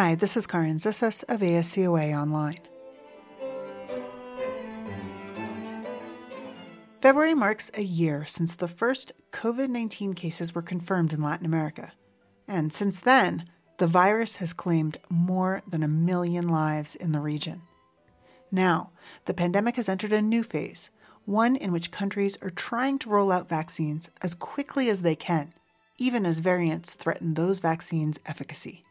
Hi, this is Carin Zissis of AS/COA Online. February marks a year since the first COVID 19 cases were confirmed in Latin America. And since then, the virus has claimed more than a million lives in the region. Now, the pandemic has entered a new phase, one in which countries are trying to roll out vaccines as quickly as they can, even as variants threaten those vaccines' efficacy.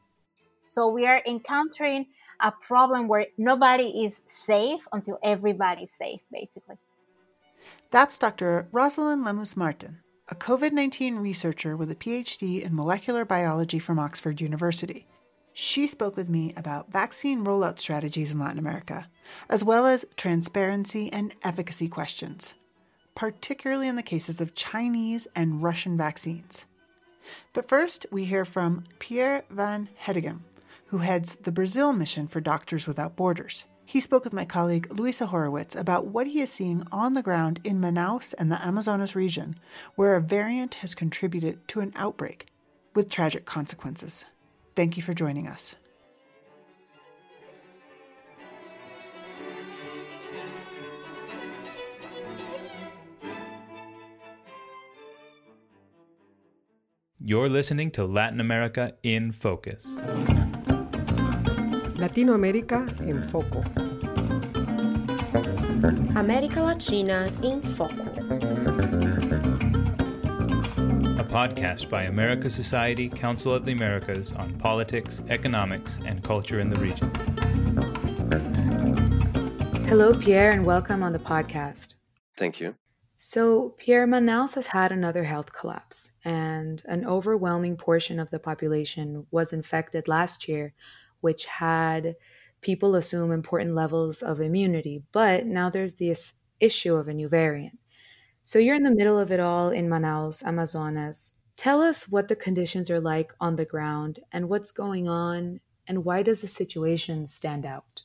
So we are encountering a problem where nobody is safe until everybody's safe, basically. That's Dr. Rosalind Lemus Martin, a COVID 19 researcher with a PhD in molecular biology from Oxford University. She spoke with me about vaccine rollout strategies in Latin America, as well as transparency and efficacy questions, particularly in the cases of Chinese and Russian vaccines. But first, we hear from Pierre van Heddegem, who heads the Brazil mission for Doctors Without Borders. He spoke with my colleague Luisa Horwitz about what he is seeing on the ground in Manaus and the Amazonas region, where a variant has contributed to an outbreak with tragic consequences. Thank you for joining us. You're listening to Latin America in Focus. Latinoamérica en Foco. América Latina em Foco. A podcast by America Society, Council of the Americas on politics, economics, and culture in the region. Hello, Pierre, and welcome on the podcast. Thank you. So, Pierre, Manaus has had another health collapse, and an overwhelming portion of the population was infected last year which had people assume important levels of immunity. But now there's this issue of a new variant. So you're in the middle of it all in Manaus, Amazonas. Tell us what the conditions are like on the ground and what's going on, and why does the situation stand out?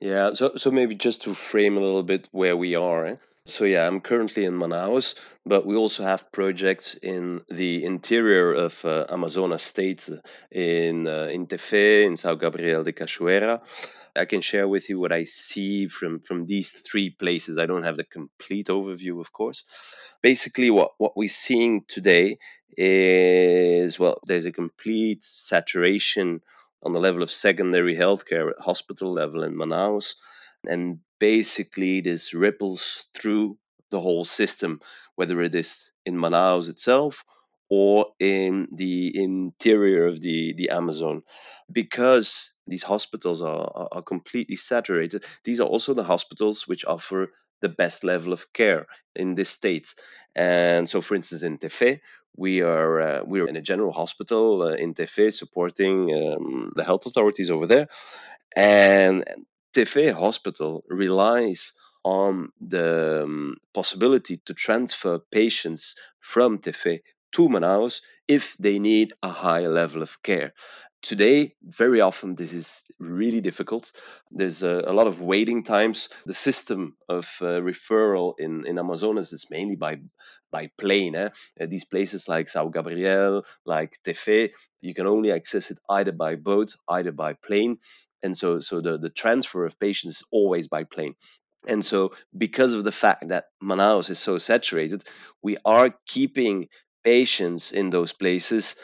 Yeah, so so maybe just to frame a little bit where we are. Eh? So yeah, I'm currently in Manaus, but we also have projects in the interior of uh, Amazonas state, in uh, in Tefé, in São Gabriel de Cachoeira. I can share with you what I see from from these three places. I don't have the complete overview, of course. Basically, what what we're seeing today is well, there's a complete saturation on the level of secondary healthcare at hospital level in Manaus and basically this ripples through the whole system, whether it is in Manaus itself or in the interior of the, the Amazon. Because these hospitals are, are, are completely saturated, these are also the hospitals which offer the best level of care in this state. And so, for instance, in Tefé, we are uh, we are in a general hospital uh, in Tefé supporting um, the health authorities over there, and Tefé Hospital relies on the um, possibility to transfer patients from Tefé to Manaus if they need a high level of care. Today, very often, this is really difficult. There's a, a lot of waiting times. The system of uh, referral in, in Amazonas is mainly by by plane. Eh? Uh, these places like São Gabriel, like Tefé, you can only access it either by boat, either by plane and so so the the transfer of patients is always by plane. And so because of the fact that manaus is so saturated we are keeping patients in those places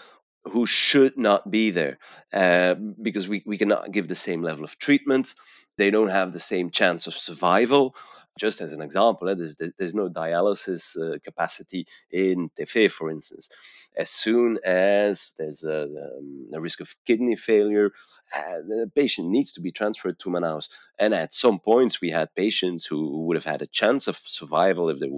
who should not be there uh, because we, we cannot give the same level of treatment they don't have the same chance of survival just as an example, eh, there's, there's no dialysis uh, capacity in Tefé, for instance. As soon as there's a, um, a risk of kidney failure, uh, the patient needs to be transferred to Manaus. And at some points, we had patients who would have had a chance of survival if they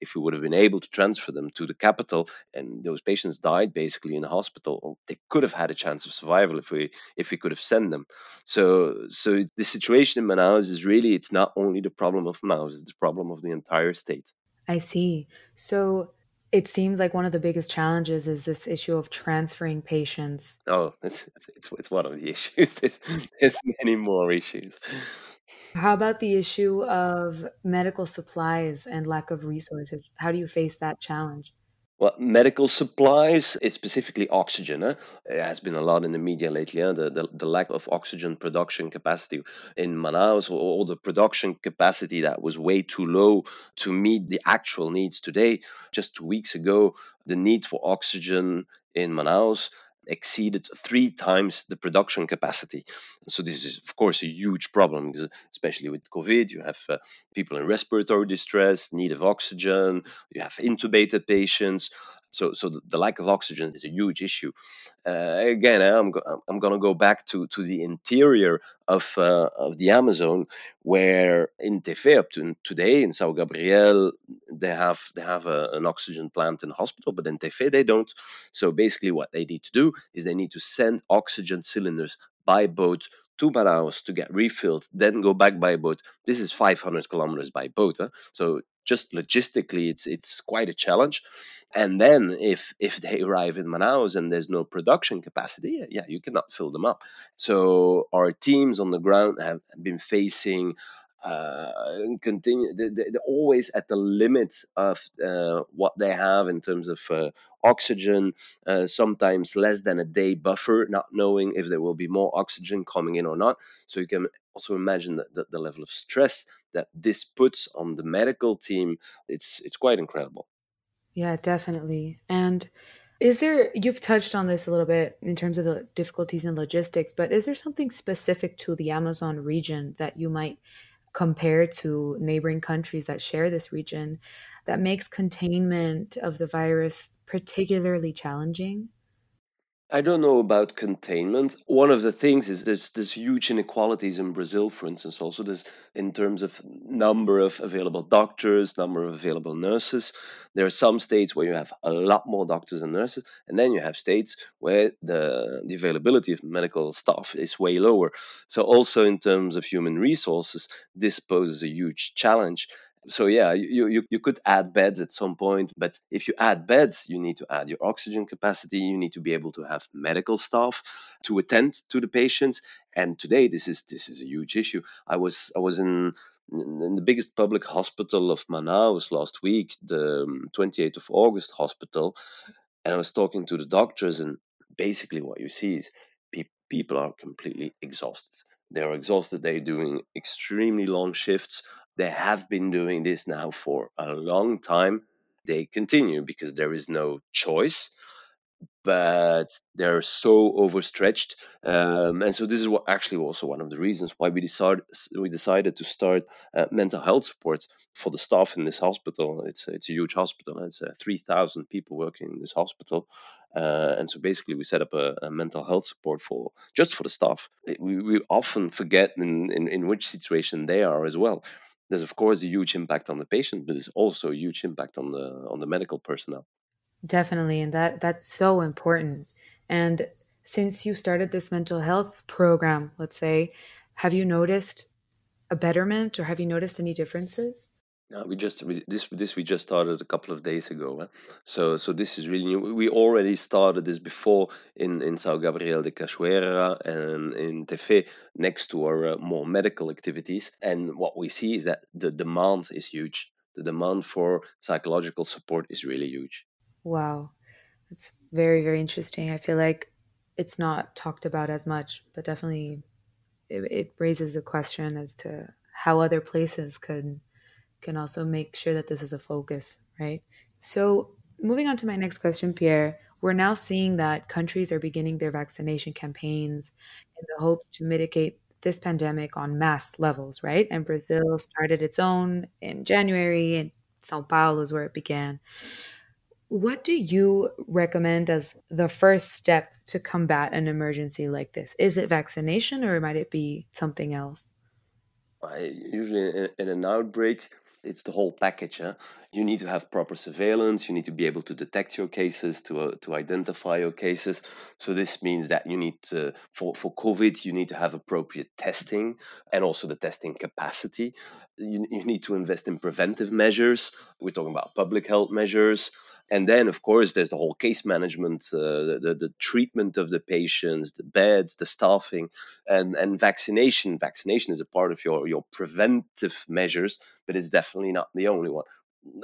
if we would have been able to transfer them to the capital and those patients died basically in the hospital they could have had a chance of survival if we if we could have sent them so so the situation in manaus is really it's not only the problem of manaus it's the problem of the entire state i see so it seems like one of the biggest challenges is this issue of transferring patients. Oh, it's, it's, it's one of the issues. There's, there's many more issues. How about the issue of medical supplies and lack of resources? How do you face that challenge? Well, medical supplies, it's specifically oxygen. It has been a lot in the media lately. The, the, the lack of oxygen production capacity in Manaus, or, or the production capacity that was way too low to meet the actual needs today. Just two weeks ago, the need for oxygen in Manaus exceeded three times the production capacity. So this is, of course, a huge problem, especially with COVID. You have uh, people in respiratory distress, need of oxygen. You have intubated patients. So, so the lack of oxygen is a huge issue. Uh, again, I'm, go- I'm going to go back to, to the interior of, uh, of the Amazon, where in Tefé up to today in São Gabriel they have they have a, an oxygen plant in the hospital, but in Tefé they don't. So basically, what they need to do is they need to send oxygen cylinders by boat to Manaus to get refilled, then go back by boat. This is 500 kilometers by boat, huh? so just logistically, it's it's quite a challenge. And then if if they arrive in Manaus and there's no production capacity, yeah, you cannot fill them up. So our teams on the ground have been facing uh, continue they're, they're, always at the limit of uh, what they have in terms of uh, oxygen uh, sometimes less than a day buffer not knowing if there will be more oxygen coming in or not. So you can also imagine the, the level of stress that this puts on the medical team. It's it's quite incredible. Yeah definitely. And is there, you've touched on this a little bit in terms of the difficulties in logistics, but is there something specific to the Amazon region that you might compare to neighboring countries that share this region that makes containment of the virus particularly challenging? I don't know about containment. One of the things is there's there's huge inequalities in Brazil, for instance. Also, there's in terms of number of available doctors, number of available nurses. There are some states where you have a lot more doctors and nurses, and then you have states where the the availability of medical staff is way lower. So, also in terms of human resources, this poses a huge challenge so yeah you, you you could add beds at some point but if you add beds you need to add your oxygen capacity you need to be able to have medical staff to attend to the patients and today this is this is a huge issue i was i was in in the biggest public hospital of Manaus last week, the 28th um, of August hospital, and I was talking to the doctors, and basically what you see is pe- people are completely exhausted. They are exhausted. They're doing extremely long shifts. They have been doing this now for a long time. They continue because there is no choice, but they're so overstretched. Um, and so this is what actually also one of the reasons why we decided we decided to start uh, mental health support for the staff in this hospital. It's it's a huge hospital. It's uh, three thousand people working in this hospital, uh, and so basically we set up a, a, mental health support for just for the staff. We, we often forget in, in in which situation they are as well there's of course a huge impact on the patient, but there's also a huge impact on the on the medical personnel. Definitely, and that that's so important. And since you started this mental health program, let's say, have you noticed a betterment or have you noticed any differences? No, we just this this we just started a couple of days ago. Eh? So so this is really new. We already started this before in in São Gabriel de Cachoeira and in Tefé next to our uh, more medical activities. And what we see is that the demand is huge. The demand for psychological support is really huge. Wow, that's very very interesting. I feel like it's not talked about as much, but definitely it, it raises a question as to how other places could can also make sure that this is a focus, right? So, moving on to my next question, Pierre, we're now seeing that countries are beginning their vaccination campaigns in the hopes to mitigate this pandemic on mass levels, right? And Brazil started its own in January, and Sao Paulo is where it began. What do you recommend as the first step to combat an emergency like this? Is it vaccination or might it be something else? Usually, in an outbreak, it's the whole package. Huh? You need to have proper surveillance. You need to be able to detect your cases, to uh, to identify your cases. So this means that you need to, for for COVID, you need to have appropriate testing and also the testing capacity. You, you need to invest in preventive measures. We're talking about public health measures. And then, of course, there's the whole case management, uh, the, the treatment of the patients, the beds, the staffing, and, and vaccination. Vaccination is a part of your, your preventive measures, but it's definitely not the only one.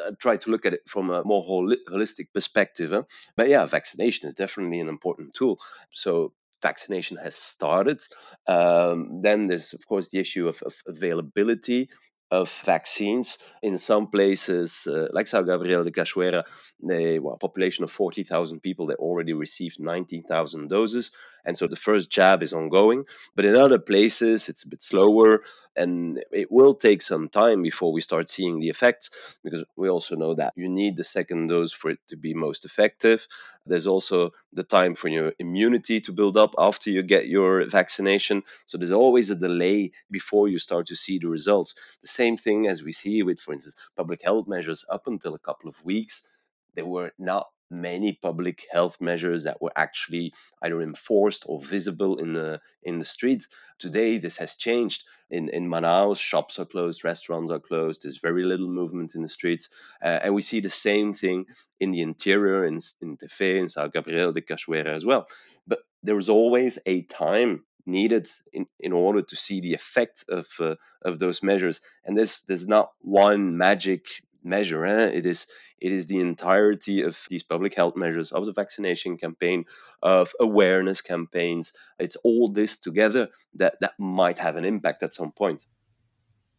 uh, try to look at it from a more hol- holistic perspective. Huh? But yeah, vaccination is definitely an important tool. So vaccination has started. Um, then there's of course the issue of, of availability of vaccines. In some places, uh, like Sao Gabriel de Cachoeira, a well, population of 40,000 people they already received 19,000 doses. And so the first jab is ongoing. But in other places, it's a bit slower. And it will take some time before we start seeing the effects because we also know that you need the second dose for it to be most effective. There's also the time for your immunity to build up after you get your vaccination. So there's always a delay before you start to see the results. The same thing as we see with, for instance, public health measures up until a couple of weeks they were not many public health measures that were actually either enforced or visible in the in the street. Today, this has changed. In in Manaus, shops are closed, restaurants are closed. There's very little movement in the streets, uh, and we see the same thing in the interior, in in Tefe, in Sao Gabriel de Cachoeira as well. But there is always a time needed in, in order to see the effect of uh, of those measures and there's there's not one magic measure. Eh? It is it is the entirety of these public health measures, of the vaccination campaign, of awareness campaigns. It's all this together that that might have an impact at some point.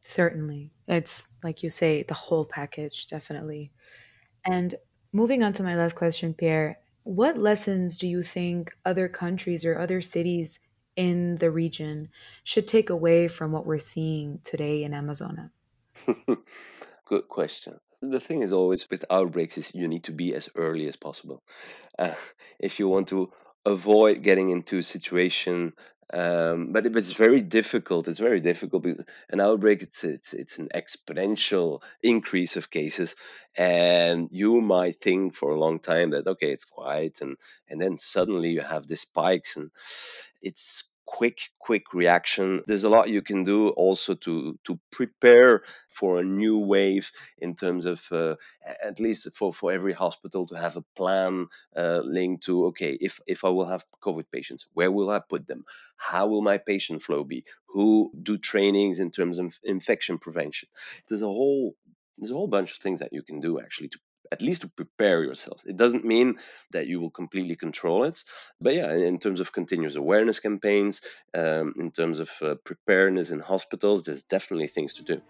Certainly, it's like you say, the whole package, definitely. And moving on to my last question, Pierre, what lessons do you think other countries or other cities in the region should take away from what we're seeing today in Amazon? Good question. The thing is always with outbreaks is you need to be as early as possible. Uh, if you want to avoid getting into a situation um, but it's very difficult. It's very difficult because an outbreak it's it's it's an exponential increase of cases, and you might think for a long time that okay it's quiet, and and then suddenly you have these spikes, and it's quick quick reaction. There's a lot you can do also to to prepare for a new wave in terms of uh, at least for for every hospital to have a plan uh, linked to okay if if i will have covid patients where will i put them? How will my patient flow be? Who do trainings in terms of infection prevention? There's a whole there's a whole bunch of things that you can do actually to at least to prepare yourselves. It doesn't mean that you will completely control it, but yeah, in terms of continuous awareness campaigns, um, in terms of uh, preparedness in hospitals, there's definitely things to do.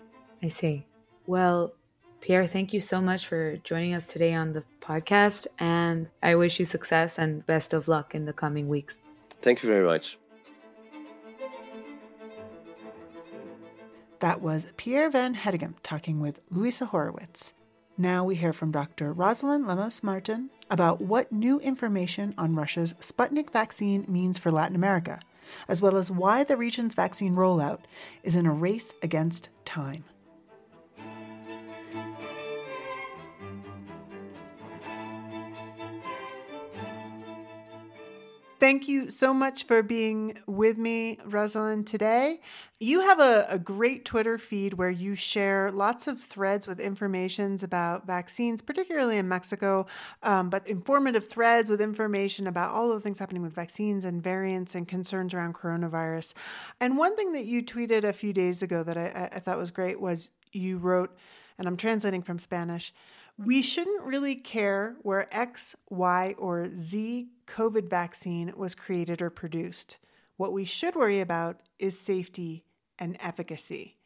I see. Well, Pierre, thank you so much for joining us today on the podcast, and I wish you success and best of luck in the coming weeks. Thank you very much. That was Pierre Van Heddegem talking with Luisa Horwitz. Now we hear from Dr. Rosalind Lemus Martin about what new information on Russia's Sputnik vaccine means for Latin America, as well as why the region's vaccine rollout is in a race against time. Thank you so much for being with me, Rosalind, today. You have a, a, great Twitter feed where you share lots of threads with informations about vaccines, particularly in Mexico, um, but informative threads with information about all of the things happening with vaccines and variants and concerns around coronavirus. And one thing that you tweeted a few days ago that I, I thought was great was you wrote, and I'm translating from Spanish we shouldn't really care where X, Y, or Z COVID vaccine was created or produced. What we should worry about is safety and efficacy.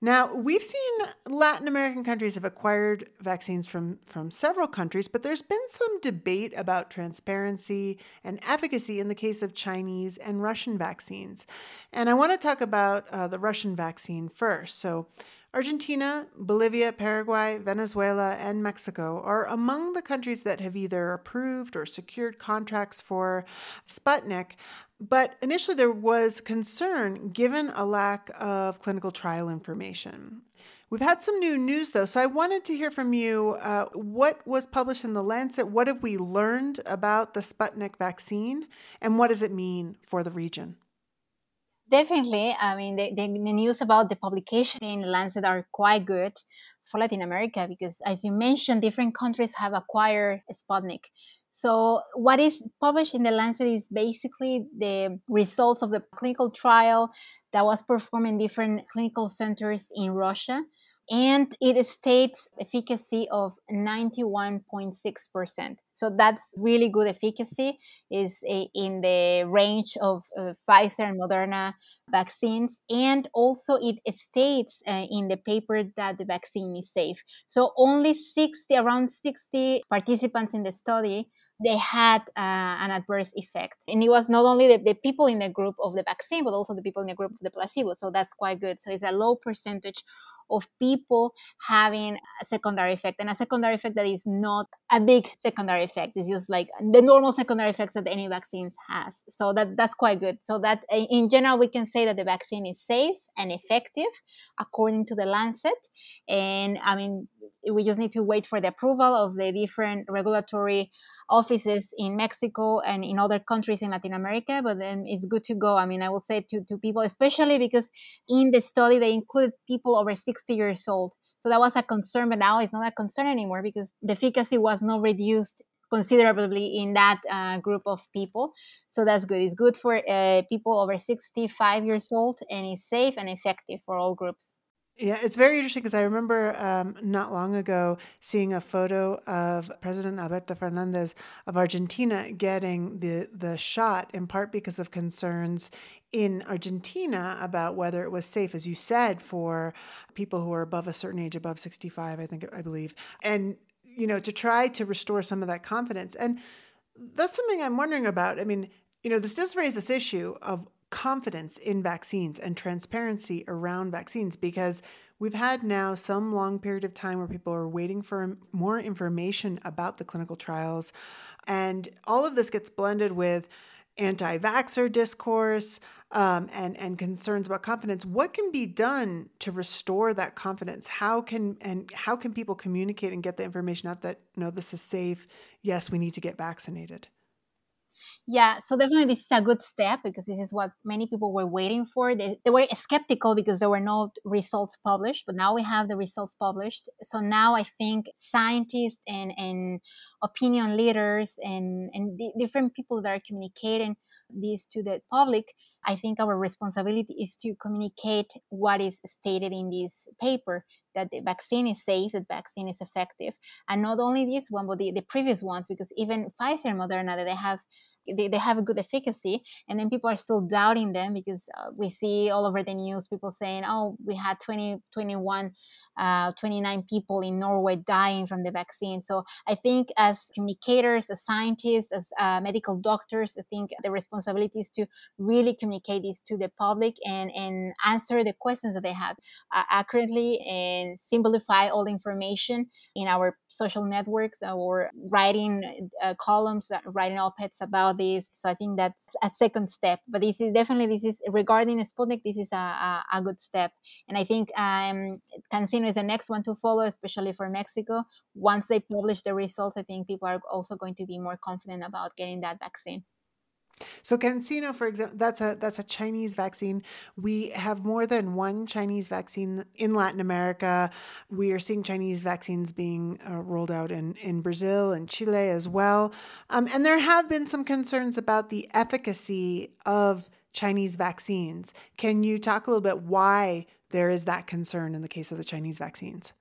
Now, we've seen Latin American countries have acquired vaccines from, from several countries, but there's been some debate about transparency and efficacy in the case of Chinese and Russian vaccines. And I want to talk about uh, the Russian vaccine first. So, Argentina, Bolivia, Paraguay, Venezuela, and Mexico are among the countries that have either approved or secured contracts for Sputnik. But initially, there was concern given a lack of clinical trial information. We've had some new news though, so I wanted to hear from you. Uh, what was published in The Lancet? What have we learned about the Sputnik vaccine, and what does it mean for the region? Definitely. I mean, the, the, the, news about the publication in Lancet are quite good for Latin America because, as you mentioned, different countries have acquired Sputnik. So, what is published in the Lancet is basically the results of the clinical trial that was performed in different clinical centers in Russia and it states efficacy of 91.6%. So that's really good efficacy is in the range of uh, Pfizer and Moderna vaccines and also it, states uh, in the paper that the vaccine is safe. So only 60 around 60 participants in the study they had uh, an adverse effect. And it was not only the, the, people in the group of the vaccine, but also the people in the group of the placebo. So that's quite good. So it's a low percentage of people having a secondary effect. And a secondary effect that is not a big secondary effect. It's just like the normal secondary effects that any vaccine has. So that that's quite good. So that in general we can say that the vaccine is safe and effective according to the lancet. And i mean we just need to wait for the approval of the different regulatory offices in Mexico and in other countries in Latin America, but then it's good to go. I mean, I will say to, to people, especially because in the study they included people over 60 years old. So that was a concern, but now it's not a concern anymore because the efficacy was not reduced considerably in that uh, group of people. So that's good. It's good for uh, people over 65 years old and it's safe and effective for all groups. Yeah, it's very interesting because I remember um, not long ago seeing a photo of President Alberto Fernandez of Argentina getting the, the shot, in part because of concerns in Argentina about whether it was safe, as you said, for people who are above a certain age, above 65, I think, I believe. And, you know, to try to restore some of that confidence. And that's something I'm wondering about. I mean, you know, this does raise this issue of confidence in vaccines and transparency around vaccines because we've had now some long period of time where people are waiting for more information about the clinical trials. And all of this gets blended with anti vaxxer discourse um, and, and concerns about confidence. What can be done to restore that confidence? How can and how can people communicate and get the information out that no, this is safe? Yes, we need to get vaccinated. Yeah, so definitely this is a good step because this is what many people were waiting for. They, they were skeptical because there were no results published, but now we have the results published. So now I think scientists and, and opinion leaders and, and different people that are communicating this to the public, I think our responsibility is to communicate what is stated in this paper that the vaccine is safe, that vaccine is effective. And not only this one, but the, the previous ones, because even Pfizer and Moderna, that they have they, they have a good efficacy and then people are still doubting them because uh, we see all over the news people saying oh we had 20 21 uh, 29 people in Norway dying from the vaccine. So I think as communicators, as scientists, as uh, medical doctors, I think the responsibility is to really communicate this to the public and, and answer the questions that they have uh, accurately and simplify all the information in our social networks or writing uh, columns, uh, writing op-eds about this. So I think that's a second step. But this is definitely, this is regarding Sputnik, this is a, a, a good step. And I think um, CanSino is the next one to follow, especially for Mexico. Once they publish the results, I think people are also going to be more confident about getting that vaccine. So CanSino, for example, that's a that's a Chinese vaccine. We have more than one Chinese vaccine in Latin America. We are seeing Chinese vaccines being uh, rolled out in in Brazil and Chile as well. Um, and there have been some concerns about the efficacy of Chinese vaccines. Can you talk a little bit why there is that concern in the case of the Chinese vaccines.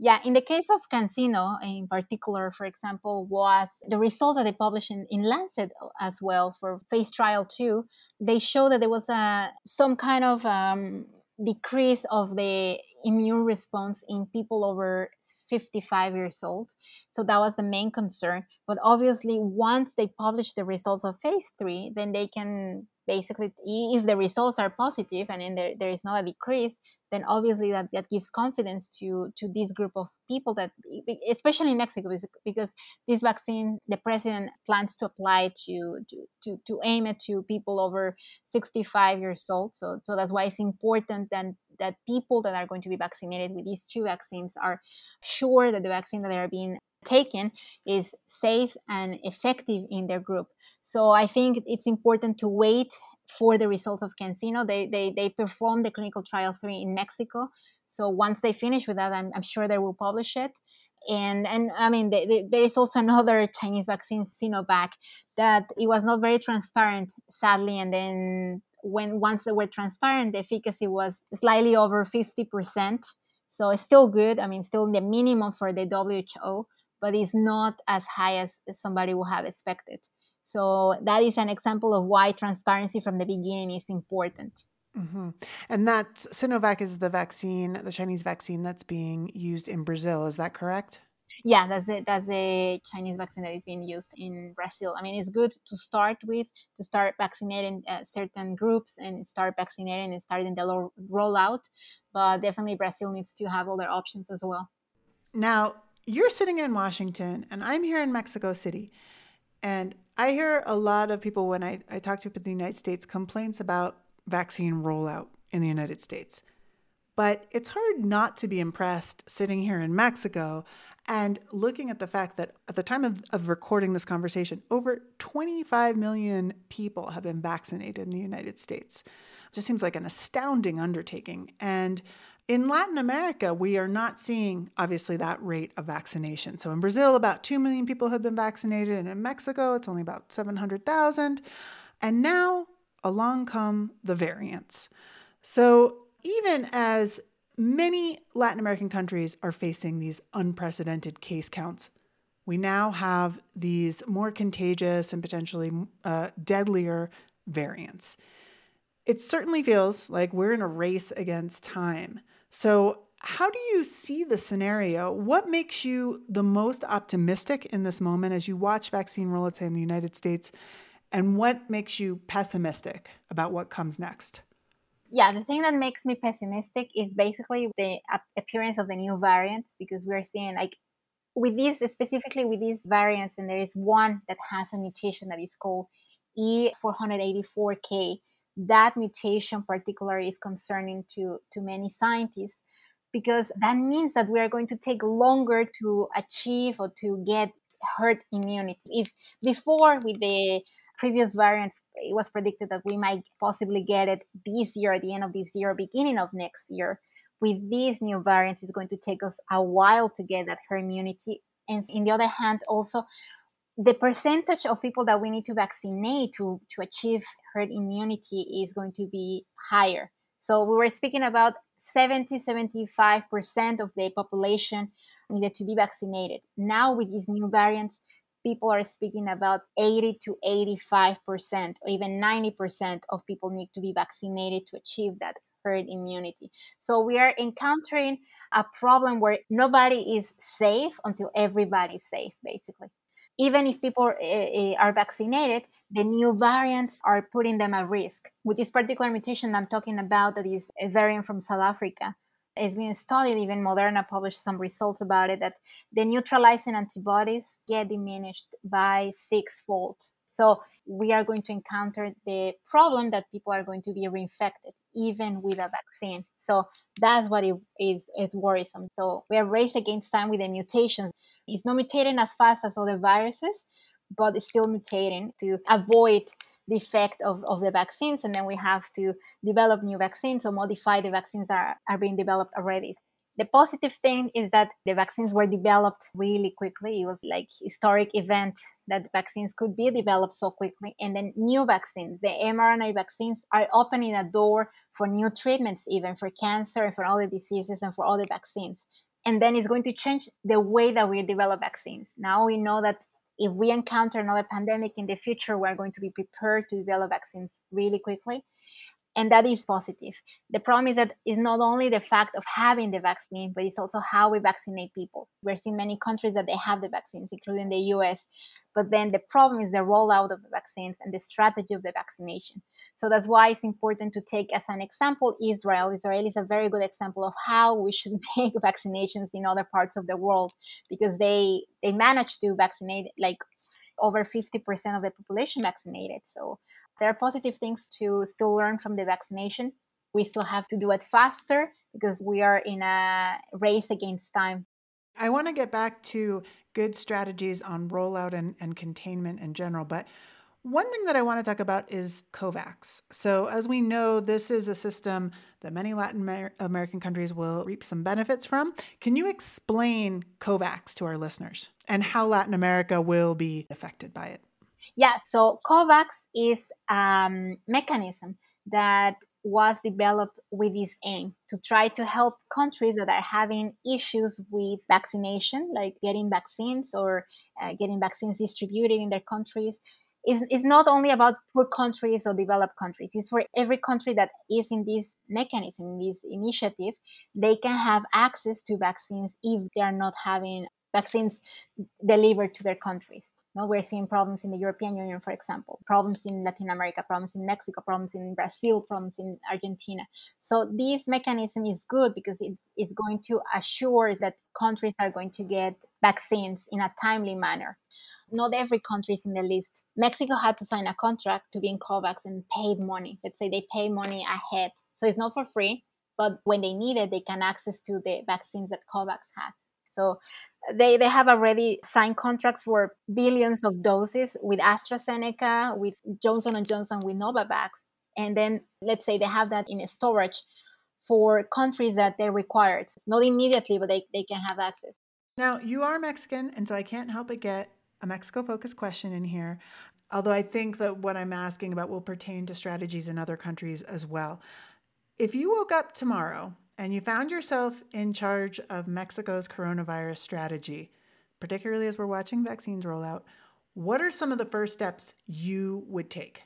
Yeah, in the case of CanSino in particular, for example, was the result that they published in, in Lancet as well for phase trial two. They show that there was a some kind of um, decrease of the immune response in people over 55 years old. So that was the main concern. But obviously, once they publish the results of phase three, then they can basically if the results are positive and then there, there is not a decrease then obviously that, that gives confidence to to this group of people that especially in mexico because this vaccine the president plans to apply to to to, to aim it to people over 65 years old so so that's why it's important that that people that are going to be vaccinated with these two vaccines are sure that the vaccine that they are being taken is safe and effective in their group. So I think it's important to wait for the results of CanSino. They, they, they performed the clinical trial three in Mexico. So once they finish with that, I'm, I'm sure they will publish it. And and I mean, they, they, there is also another Chinese vaccine, Sinovac, that it was not very transparent, sadly. And then when once they were transparent, the efficacy was slightly over 50%. So it's still good. I mean, still the minimum for the WHO, but it's not as high as somebody would have expected. So that is an example of why transparency from the beginning is important. Mm-hmm. And that's Sinovac is the vaccine, the Chinese vaccine that's being used in Brazil. Is that correct? Yeah, that's the that's the Chinese vaccine that is being used in Brazil. I mean, it's good to start with to start vaccinating uh, certain groups and start vaccinating and starting the rollout. But definitely, Brazil needs to have other options as well. Now, you're sitting in Washington, and I'm here in Mexico City, and I hear a lot of people when I, I talk to people in the United States complaints about vaccine rollout in the United States. But it's hard not to be impressed sitting here in Mexico and looking at the fact that at the time of, of recording this conversation, over 25 million people have been vaccinated in the United States. It just seems like an astounding undertaking. And in Latin America, we are not seeing obviously that rate of vaccination. So in Brazil, about 2 million people have been vaccinated, and in Mexico, it's only about 700,000. And now along come the variants. So, even as many Latin American countries are facing these unprecedented case counts, we now have these more contagious and potentially uh, deadlier variants. It certainly feels like we're in a race against time. So, how do you see the scenario? What makes you the most optimistic in this moment as you watch vaccine rollouts in the United States and what makes you pessimistic about what comes next? Yeah, the thing that makes me pessimistic is basically the appearance of the new variants because we're seeing like with these specifically with these variants, and there is one that has a mutation that is called E484K. That mutation particularly is concerning to, to many scientists because that means that we are going to take longer to achieve or to get herd immunity. If before with the previous variants, it was predicted that we might possibly get it this year, at the end of this year, beginning of next year. With these new variants, it's going to take us a while to get that herd immunity. And in the other hand, also the percentage of people that we need to vaccinate to, to achieve herd immunity is going to be higher. So we were speaking about 70 75% of the population needed to be vaccinated. Now, with these new variants, people are speaking about 80 to 85 percent or even 90 percent of people need to be vaccinated to achieve that herd immunity so we are encountering a problem where nobody is safe until everybody's safe basically even if people uh, are vaccinated the new variants are putting them at risk with this particular mutation i'm talking about that is a variant from south africa it's been studied, even Moderna published some results about it, that the neutralizing antibodies get diminished by sixfold. So we are going to encounter the problem that people are going to be reinfected even with a vaccine. So that's what it is, is worrisome. So we are race against time with the mutations. It's not mutating as fast as other viruses, but it's still mutating to avoid the effect of, of the vaccines and then we have to develop new vaccines or modify the vaccines that are, are being developed already the positive thing is that the vaccines were developed really quickly. It was like historic event that vaccines could be developed so quickly. And then new vaccines the mrna vaccines are opening a door for new treatments even for cancer and for all the diseases and for all the vaccines. And then it's going to change the way that we develop vaccines. Now we know that if we encounter another pandemic in the future, we're going to be prepared to develop vaccines really quickly. And that is positive. The problem is that it's not only the fact of having the vaccine, but it's also how we vaccinate people. We're seeing many countries that they have the vaccines, including the US. But then the problem is the rollout of the vaccines and the strategy of the vaccination. So that's why it's important to take as an example Israel. Israel is a very good example of how we should make vaccinations in other parts of the world because they they managed to vaccinate like over 50% of the population vaccinated. So there are positive things to still learn from the vaccination. We still have to do it faster because we are in a race against time. I want to get back to good strategies on rollout and, and containment in general, but one thing that I want to talk about is COVAX. So, as we know, this is a system that many Latin Amer- American countries will reap some benefits from. Can you explain COVAX to our listeners and how Latin America will be affected by it? Yeah, so COVAX is um, mechanism that was developed with this aim to try to help countries that are having issues with vaccination, like getting vaccines or uh, getting vaccines distributed in their countries. It's, it's not only about poor countries or developed countries. It's for every country that is in this mechanism, in this initiative, they can have access to vaccines if they are not having vaccines delivered to their countries. No, we're seeing problems in the European Union, for example, problems in Latin America, problems in Mexico, problems in Brazil, problems in Argentina. So this mechanism is good because it, it's going to assure that countries are going to get vaccines in a timely manner. Not every country is in the list. Mexico had to sign a contract to be in COVAX and paid money. Let's say they pay money ahead. So it's not for free, but when they need it, they can access to the vaccines that COVAX has. So they, they have already signed contracts for billions of doses with AstraZeneca, with Johnson and Johnson, with Novavax, and then let's say they have that in storage for countries that they require it. Not immediately, but they, they can have access. Now, you are Mexican, and so I can't help but get a Mexico focused question in here. Although I think that what I'm asking about will pertain to strategies in other countries as well. If you woke up tomorrow and you found yourself in charge of Mexico's coronavirus strategy, particularly as we're watching vaccines roll out, what are some of the first steps you would take?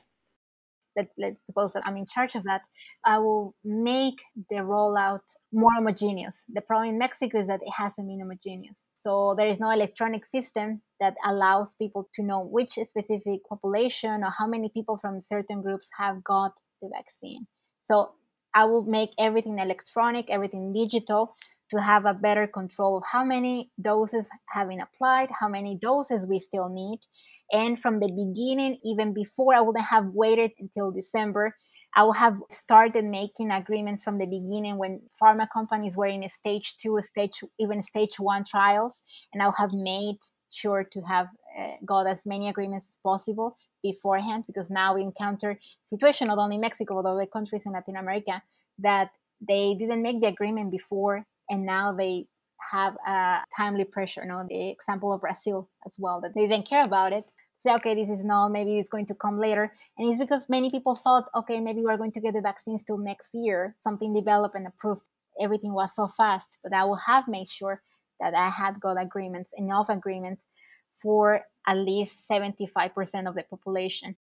Let, let's suppose that I'm in charge of that, I will make the rollout more homogeneous. The problem in Mexico is that it hasn't been homogeneous. So there is no electronic system that allows people to know which specific population or how many people from certain groups have got the vaccine. So I will make everything electronic, everything digital to have a better control of how many doses have been applied, how many doses we still need. And from the beginning, even before I wouldn't have waited until December, I would have started making agreements from the beginning when pharma companies were in a stage two, stage even stage one trials, and I would have made sure to have uh, got as many agreements as possible beforehand because now we encounter situation not only Mexico but other countries in Latin America that they didn't make the agreement before and now they have a timely pressure. You know, the example of Brazil as well that they didn't care about it. Say, okay, this is not, maybe it's going to come later. And it's because many people thought, okay, maybe we're going to get the vaccines till next year. Something developed and approved. Everything was so fast. But I will have made sure that I had got agreements, enough agreements for at least 75% of the population.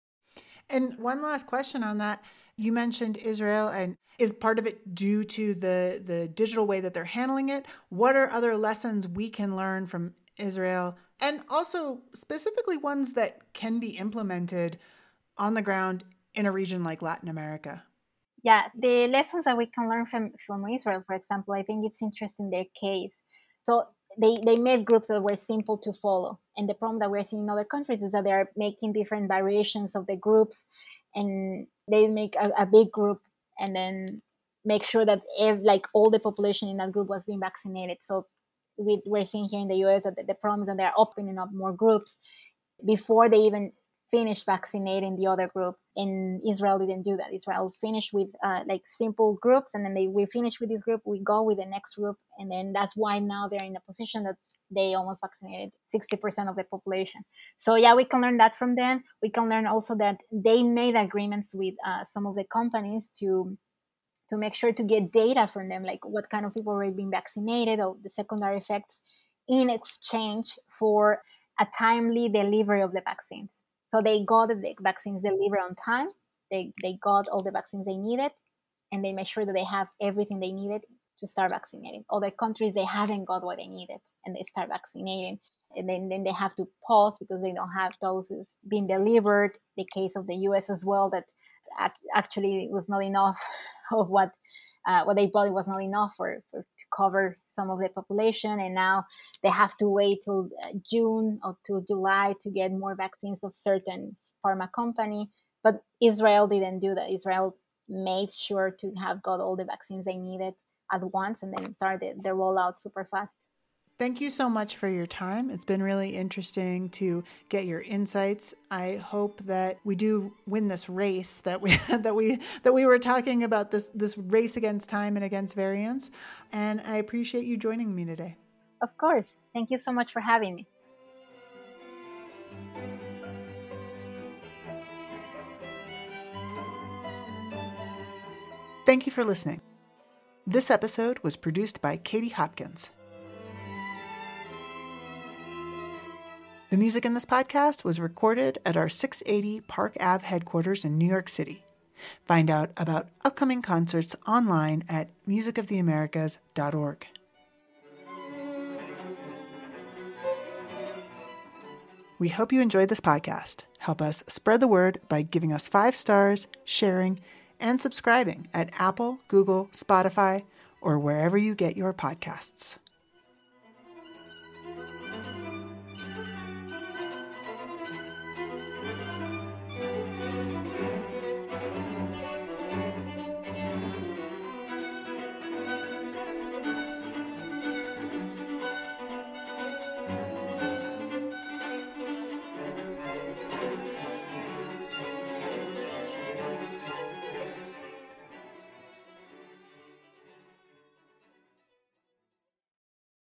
And one last question on that. You mentioned Israel and is part of it due to the the digital way that they're handling it? What are other lessons we can learn from Israel and also specifically ones that can be implemented on the ground in a region like Latin America? Yeah, the lessons that we can learn from from Israel, for example, I think it's interesting their case. So they, they made groups that were simple to follow. And the problem that we're seeing in other countries is that they're making different variations of the groups and they make a, a big group and then make sure that if, like all the population in that group was being vaccinated. So we, we're seeing here in the US that the, the problem is that they're opening up more groups before they even finished vaccinating the other group. and Israel, didn't do that. Israel finished with uh, like simple groups, and then they we finish with this group, we go with the next group, and then that's why now they're in a position that they almost vaccinated 60% of the population. So yeah, we can learn that from them. We can learn also that they made agreements with uh, some of the companies to to make sure to get data from them, like what kind of people were being vaccinated or the secondary effects, in exchange for a timely delivery of the vaccines. So they got the vaccines delivered on time. They, they got all the vaccines they needed, and they made sure that they have everything they needed to start vaccinating. Other countries, they haven't got what they needed, and they start vaccinating. And then, then they have to pause because they don't have doses being delivered. The case of the US as well, that actually was not enough of what uh, what they thought it was not enough for, for to cover some of the population, and now they have to wait till uh, June or till July to get more vaccines of certain pharma company. But Israel didn't do that. Israel made sure to have got all the vaccines they needed at once, and then started the rollout super fast. Thank you so much for your time. It's been really interesting to get your insights. I hope that we do win this race that we that we that we were talking about this this race against time and against variance. And I appreciate you joining me today. Of course. Thank you so much for having me. Thank you for listening. This episode was produced by Katie Hopkins. The music in this podcast was recorded at our 680 Park Ave headquarters in New York City. Find out about upcoming concerts online at musicoftheamericas.org. We hope you enjoyed this podcast. Help us spread the word by giving us five stars, sharing, and subscribing at Apple, Google, Spotify, or wherever you get your podcasts.